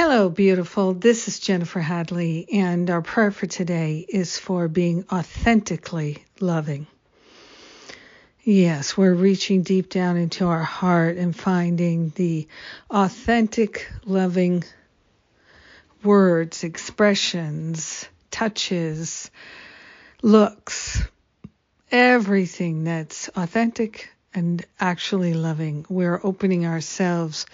Hello, beautiful. This is Jennifer Hadley, and our prayer for today is for being authentically loving. Yes, we're reaching deep down into our heart and finding the authentic, loving words, expressions, touches, looks, everything that's authentic and actually loving. We're opening ourselves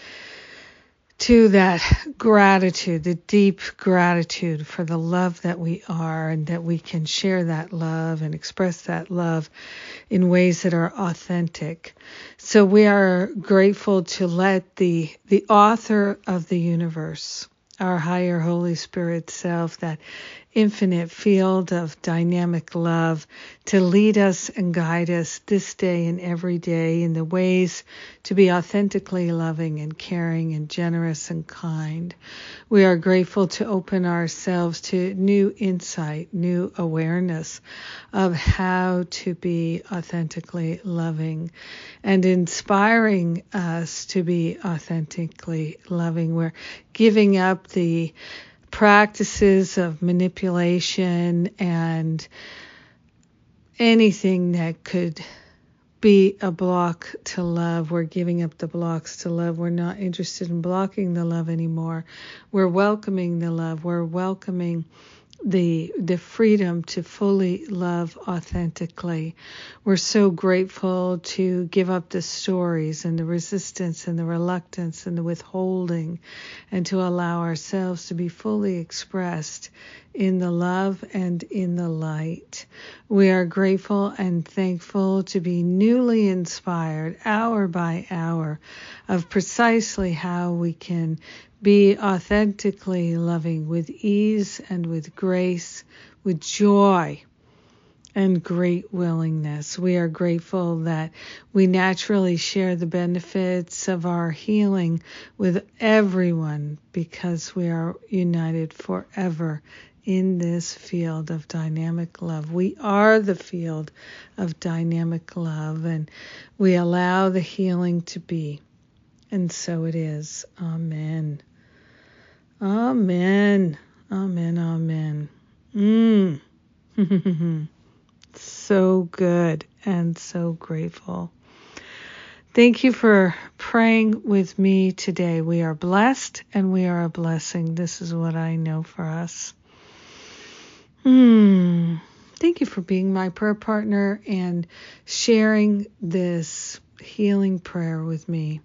to that gratitude, the deep gratitude for the love that we are and that we can share that love and express that love in ways that are authentic. So we are grateful to let the the author of the universe our higher Holy Spirit self, that infinite field of dynamic love to lead us and guide us this day and every day in the ways to be authentically loving and caring and generous and kind. We are grateful to open ourselves to new insight, new awareness of how to be authentically loving and inspiring us to be authentically loving. We're giving up the practices of manipulation and anything that could be a block to love. We're giving up the blocks to love. We're not interested in blocking the love anymore. We're welcoming the love. We're welcoming the the freedom to fully love authentically. We're so grateful to give up the stories and the resistance and the reluctance and the withholding and to allow ourselves to be fully expressed in the love and in the light. We are grateful and thankful to be newly inspired hour by hour of precisely how we can be authentically loving with ease and with grace, with joy and great willingness. We are grateful that we naturally share the benefits of our healing with everyone because we are united forever in this field of dynamic love. We are the field of dynamic love and we allow the healing to be. And so it is. Amen. Amen. Amen. Amen. Mm. so good and so grateful. Thank you for praying with me today. We are blessed and we are a blessing. This is what I know for us. Hmm. Thank you for being my prayer partner and sharing this healing prayer with me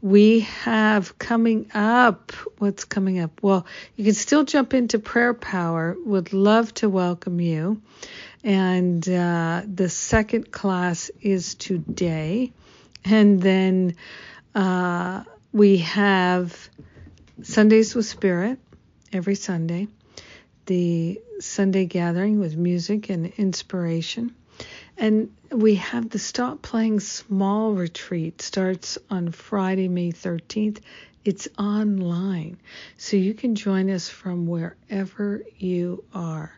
we have coming up. What's coming up? Well, you can still jump into prayer power. Would love to welcome you. And uh, the second class is today. And then uh, we have Sundays with Spirit every Sunday, the Sunday gathering with music and inspiration. And we have the Stop Playing Small retreat starts on Friday, May 13th. It's online, so you can join us from wherever you are.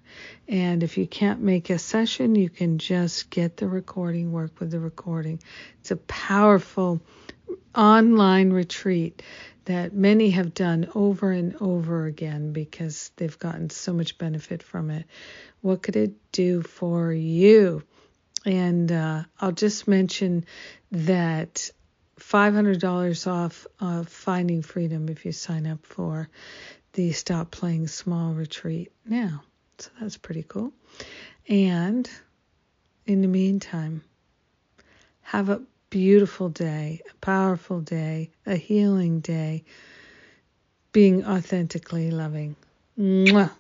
And if you can't make a session, you can just get the recording, work with the recording. It's a powerful online retreat that many have done over and over again because they've gotten so much benefit from it. What could it do for you? And uh, I'll just mention that $500 off of Finding Freedom if you sign up for the Stop Playing Small retreat now. So that's pretty cool. And in the meantime, have a beautiful day, a powerful day, a healing day, being authentically loving. Mwah.